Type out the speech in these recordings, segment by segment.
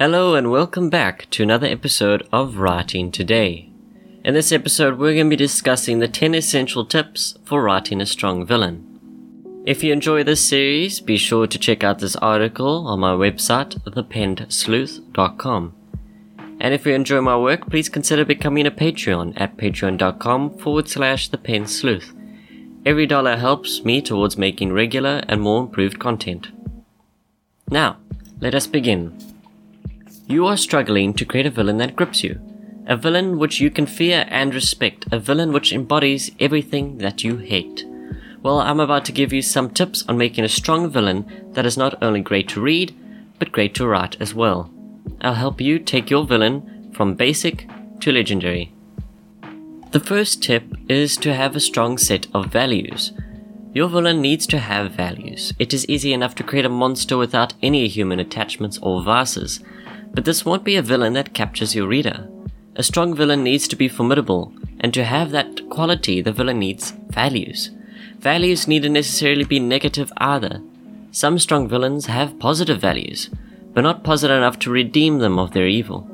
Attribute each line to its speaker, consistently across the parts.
Speaker 1: Hello and welcome back to another episode of Writing Today. In this episode, we're going to be discussing the 10 essential tips for writing a strong villain. If you enjoy this series, be sure to check out this article on my website, thepennedsleuth.com. And if you enjoy my work, please consider becoming a Patreon at patreon.com forward slash thepennedsleuth. Every dollar helps me towards making regular and more improved content. Now, let us begin. You are struggling to create a villain that grips you. A villain which you can fear and respect. A villain which embodies everything that you hate. Well, I'm about to give you some tips on making a strong villain that is not only great to read, but great to write as well. I'll help you take your villain from basic to legendary. The first tip is to have a strong set of values. Your villain needs to have values. It is easy enough to create a monster without any human attachments or vices. But this won't be a villain that captures your reader. A strong villain needs to be formidable, and to have that quality, the villain needs values. Values needn't necessarily be negative either. Some strong villains have positive values, but not positive enough to redeem them of their evil.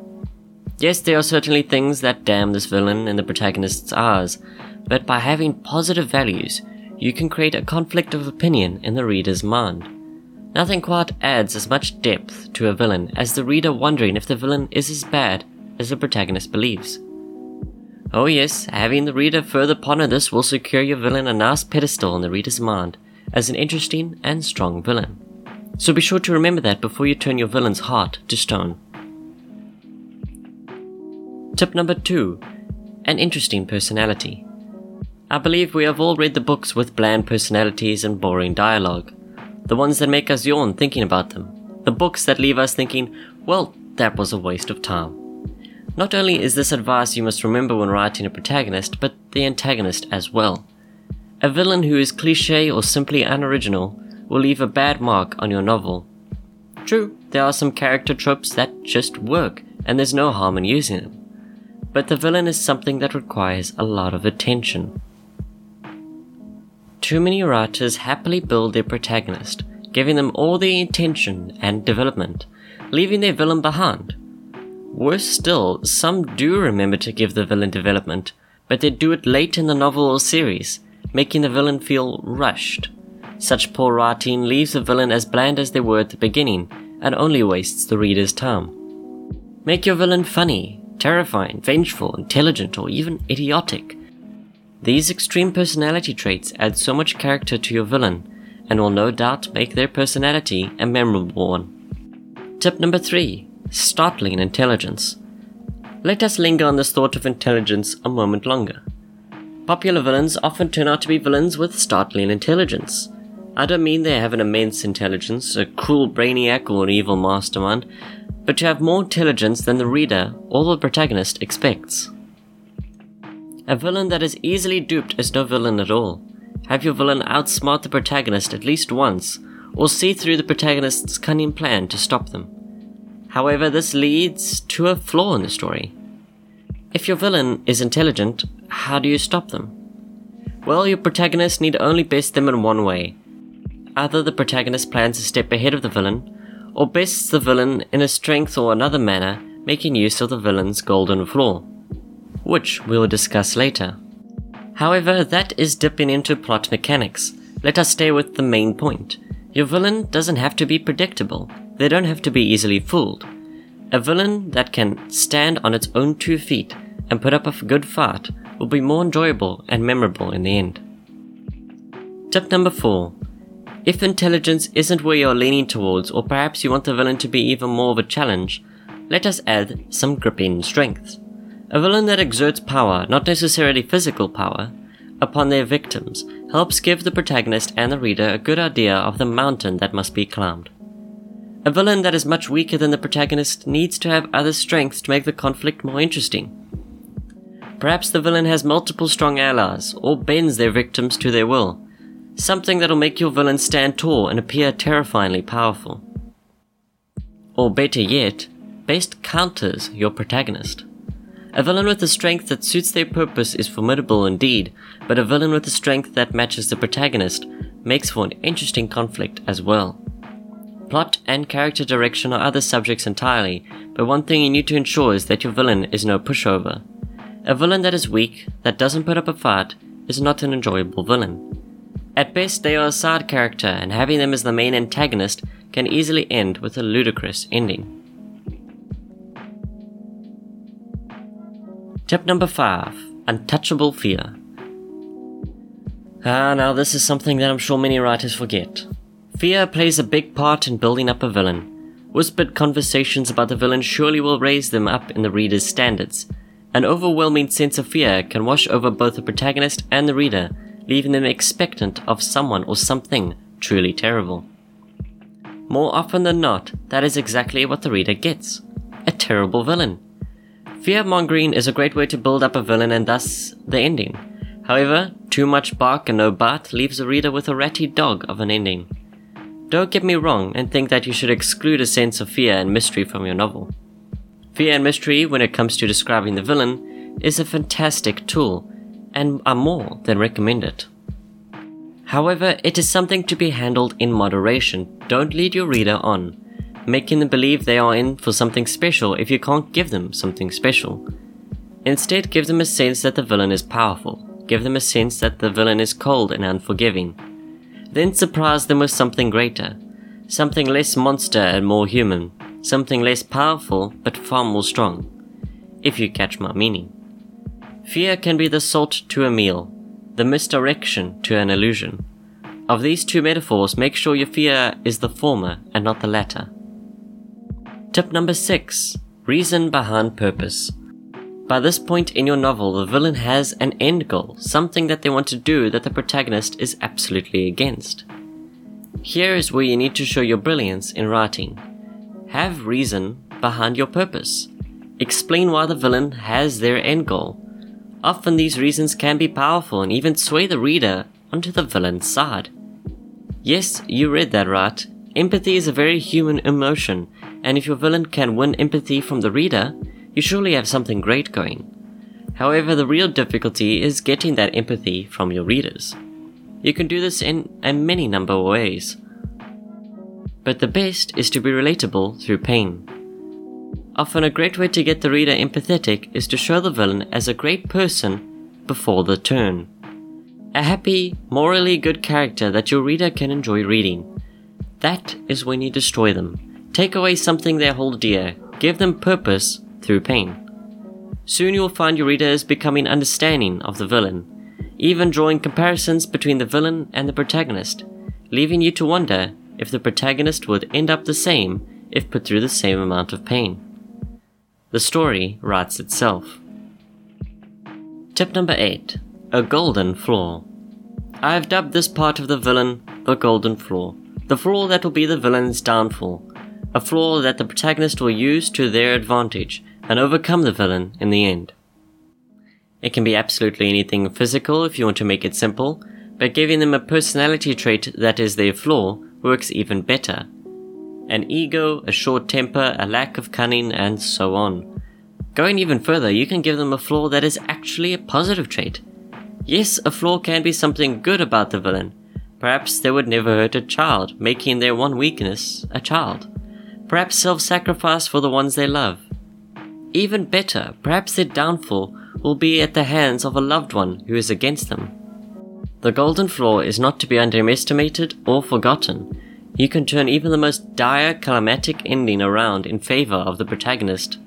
Speaker 1: Yes, there are certainly things that damn this villain in the protagonist's eyes, but by having positive values, you can create a conflict of opinion in the reader's mind. Nothing quite adds as much depth to a villain as the reader wondering if the villain is as bad as the protagonist believes. Oh, yes, having the reader further ponder this will secure your villain a nice pedestal in the reader's mind as an interesting and strong villain. So be sure to remember that before you turn your villain's heart to stone. Tip number two an interesting personality. I believe we have all read the books with bland personalities and boring dialogue the ones that make us yawn thinking about them, the books that leave us thinking, well, that was a waste of time. Not only is this advice you must remember when writing a protagonist, but the antagonist as well. A villain who is cliche or simply unoriginal will leave a bad mark on your novel. True, there are some character tropes that just work, and there's no harm in using them. But the villain is something that requires a lot of attention. Too many writers happily build their protagonist, giving them all the attention and development, leaving their villain behind. Worse still, some do remember to give the villain development, but they do it late in the novel or series, making the villain feel rushed. Such poor writing leaves the villain as bland as they were at the beginning, and only wastes the reader's time. Make your villain funny, terrifying, vengeful, intelligent, or even idiotic. These extreme personality traits add so much character to your villain and will no doubt make their personality a memorable one. Tip number 3 Startling intelligence. Let us linger on this thought of intelligence a moment longer. Popular villains often turn out to be villains with startling intelligence. I don't mean they have an immense intelligence, a cruel brainiac or an evil mastermind, but to have more intelligence than the reader or the protagonist expects. A villain that is easily duped is no villain at all. Have your villain outsmart the protagonist at least once, or see through the protagonist's cunning plan to stop them. However, this leads to a flaw in the story. If your villain is intelligent, how do you stop them? Well, your protagonist need only best them in one way. Either the protagonist plans a step ahead of the villain, or bests the villain in a strength or another manner, making use of the villain's golden flaw which we'll discuss later. However, that is dipping into plot mechanics. Let us stay with the main point. Your villain doesn't have to be predictable, they don't have to be easily fooled. A villain that can stand on its own two feet and put up a good fight will be more enjoyable and memorable in the end. Tip number 4 If intelligence isn't where you're leaning towards, or perhaps you want the villain to be even more of a challenge, let us add some gripping strength. A villain that exerts power, not necessarily physical power, upon their victims helps give the protagonist and the reader a good idea of the mountain that must be climbed. A villain that is much weaker than the protagonist needs to have other strengths to make the conflict more interesting. Perhaps the villain has multiple strong allies, or bends their victims to their will, something that'll make your villain stand tall and appear terrifyingly powerful. Or better yet, best counters your protagonist. A villain with a strength that suits their purpose is formidable indeed, but a villain with a strength that matches the protagonist makes for an interesting conflict as well. Plot and character direction are other subjects entirely, but one thing you need to ensure is that your villain is no pushover. A villain that is weak, that doesn't put up a fight, is not an enjoyable villain. At best, they are a side character, and having them as the main antagonist can easily end with a ludicrous ending. Tip number 5 Untouchable Fear. Ah, now this is something that I'm sure many writers forget. Fear plays a big part in building up a villain. Whispered conversations about the villain surely will raise them up in the reader's standards. An overwhelming sense of fear can wash over both the protagonist and the reader, leaving them expectant of someone or something truly terrible. More often than not, that is exactly what the reader gets a terrible villain. Fear mongering is a great way to build up a villain and thus the ending. However, too much bark and no bite leaves the reader with a ratty dog of an ending. Don't get me wrong and think that you should exclude a sense of fear and mystery from your novel. Fear and mystery, when it comes to describing the villain, is a fantastic tool, and I more than recommend it. However, it is something to be handled in moderation. Don't lead your reader on, making them believe they are in for something special if you can't give them something special. Instead, give them a sense that the villain is powerful. Give them a sense that the villain is cold and unforgiving then surprise them with something greater, something less monster and more human, something less powerful but far more strong, if you catch my meaning. Fear can be the salt to a meal, the misdirection to an illusion. Of these two metaphors, make sure your fear is the former and not the latter. Tip number 6 Reason behind purpose. By this point in your novel, the villain has an end goal, something that they want to do that the protagonist is absolutely against. Here is where you need to show your brilliance in writing. Have reason behind your purpose. Explain why the villain has their end goal. Often these reasons can be powerful and even sway the reader onto the villain's side. Yes, you read that right. Empathy is a very human emotion, and if your villain can win empathy from the reader, you surely have something great going. However, the real difficulty is getting that empathy from your readers. You can do this in a many number of ways. But the best is to be relatable through pain. Often, a great way to get the reader empathetic is to show the villain as a great person before the turn. A happy, morally good character that your reader can enjoy reading. That is when you destroy them. Take away something they hold dear, give them purpose, through pain. Soon you will find your readers becoming understanding of the villain, even drawing comparisons between the villain and the protagonist, leaving you to wonder if the protagonist would end up the same if put through the same amount of pain. The story writes itself. Tip number 8 A Golden Flaw. I have dubbed this part of the villain the Golden Flaw, the flaw that will be the villain's downfall, a flaw that the protagonist will use to their advantage and overcome the villain in the end. It can be absolutely anything physical if you want to make it simple, but giving them a personality trait that is their flaw works even better. An ego, a short temper, a lack of cunning, and so on. Going even further, you can give them a flaw that is actually a positive trait. Yes, a flaw can be something good about the villain. Perhaps they would never hurt a child, making their one weakness a child. Perhaps self sacrifice for the ones they love. Even better, perhaps their downfall will be at the hands of a loved one who is against them. The golden flaw is not to be underestimated or forgotten. You can turn even the most dire climatic ending around in favor of the protagonist.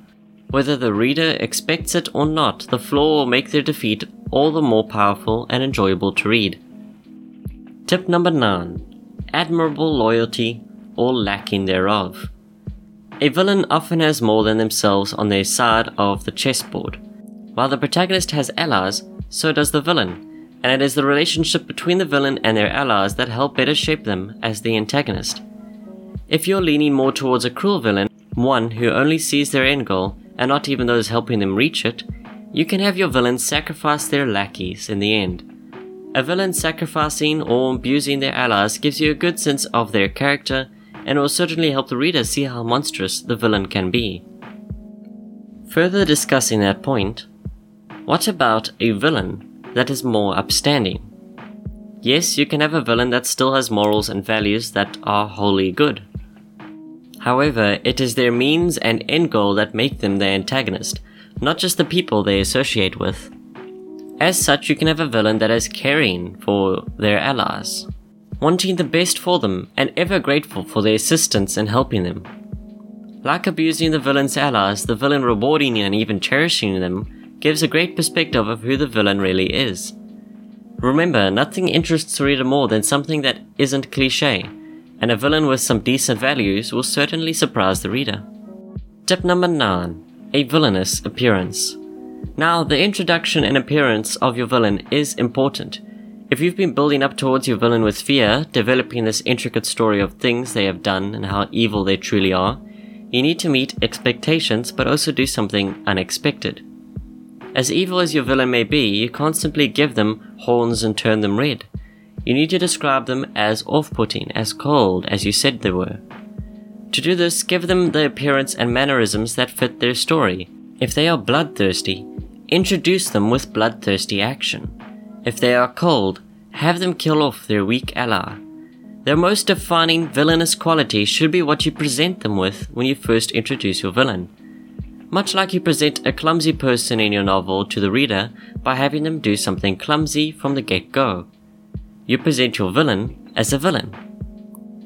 Speaker 1: Whether the reader expects it or not, the flaw will make their defeat all the more powerful and enjoyable to read. Tip number 9 Admirable loyalty or lacking thereof. A villain often has more than themselves on their side of the chessboard. While the protagonist has allies, so does the villain, and it is the relationship between the villain and their allies that help better shape them as the antagonist. If you're leaning more towards a cruel villain, one who only sees their end goal and not even those helping them reach it, you can have your villains sacrifice their lackeys in the end. A villain sacrificing or abusing their allies gives you a good sense of their character and will certainly help the reader see how monstrous the villain can be. Further discussing that point, what about a villain that is more upstanding? Yes, you can have a villain that still has morals and values that are wholly good. However, it is their means and end goal that make them the antagonist, not just the people they associate with. As such, you can have a villain that is caring for their allies, wanting the best for them, and ever grateful for their assistance in helping them. Like abusing the villain's allies, the villain rewarding and even cherishing them gives a great perspective of who the villain really is. Remember, nothing interests the reader more than something that isn't cliche, and a villain with some decent values will certainly surprise the reader. Tip number 9 A villainous appearance. Now, the introduction and appearance of your villain is important. If you've been building up towards your villain with fear, developing this intricate story of things they have done and how evil they truly are, you need to meet expectations but also do something unexpected. As evil as your villain may be, you can't simply give them horns and turn them red. You need to describe them as off putting, as cold as you said they were. To do this, give them the appearance and mannerisms that fit their story. If they are bloodthirsty, introduce them with bloodthirsty action. If they are cold, have them kill off their weak ally. Their most defining villainous quality should be what you present them with when you first introduce your villain. Much like you present a clumsy person in your novel to the reader by having them do something clumsy from the get go you present your villain as a villain.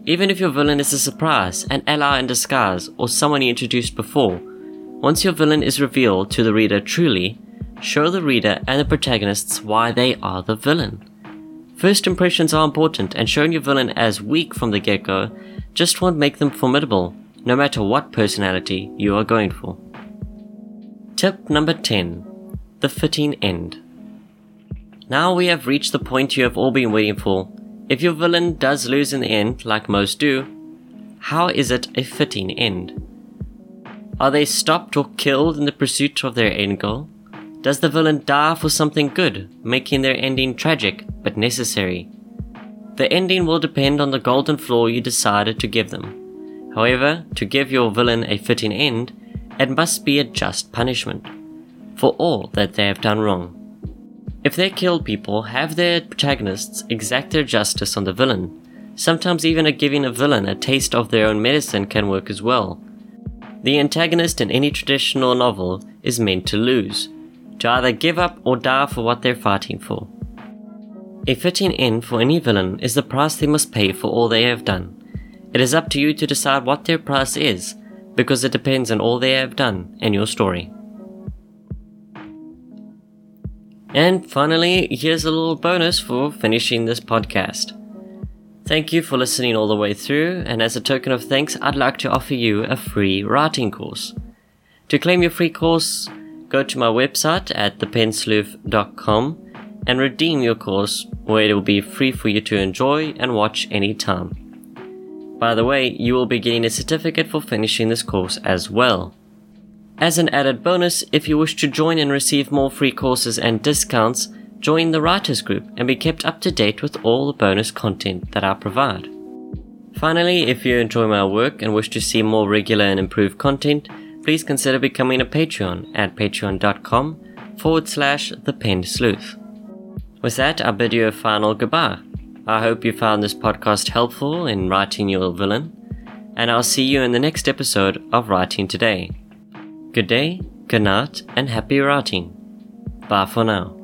Speaker 1: Even if your villain is a surprise, an ally in disguise, or someone you introduced before, once your villain is revealed to the reader truly, show the reader and the protagonists why they are the villain. First impressions are important, and showing your villain as weak from the get go just won't make them formidable, no matter what personality you are going for. Tip number 10 The Fitting End. Now we have reached the point you have all been waiting for. If your villain does lose in the end, like most do, how is it a fitting end? Are they stopped or killed in the pursuit of their end goal? Does the villain die for something good, making their ending tragic but necessary? The ending will depend on the golden flaw you decided to give them. However, to give your villain a fitting end, it must be a just punishment for all that they have done wrong. If they kill people, have their protagonists exact their justice on the villain. Sometimes even a giving a villain a taste of their own medicine can work as well. The antagonist in any traditional novel is meant to lose, to either give up or die for what they're fighting for. A fitting end for any villain is the price they must pay for all they have done. It is up to you to decide what their price is, because it depends on all they have done in your story. And finally, here's a little bonus for finishing this podcast. Thank you for listening all the way through, and as a token of thanks, I'd like to offer you a free writing course. To claim your free course, go to my website at thepennedsleuth.com and redeem your course where it will be free for you to enjoy and watch anytime. By the way, you will be getting a certificate for finishing this course as well. As an added bonus, if you wish to join and receive more free courses and discounts, join the Writers Group and be kept up to date with all the bonus content that I provide. Finally, if you enjoy my work and wish to see more regular and improved content, please consider becoming a Patreon at patreon.com forward slash the Penned Sleuth. With that, I bid you a final goodbye. I hope you found this podcast helpful in writing your villain, and I'll see you in the next episode of Writing Today. Good day, good night, and happy writing. Bye for now.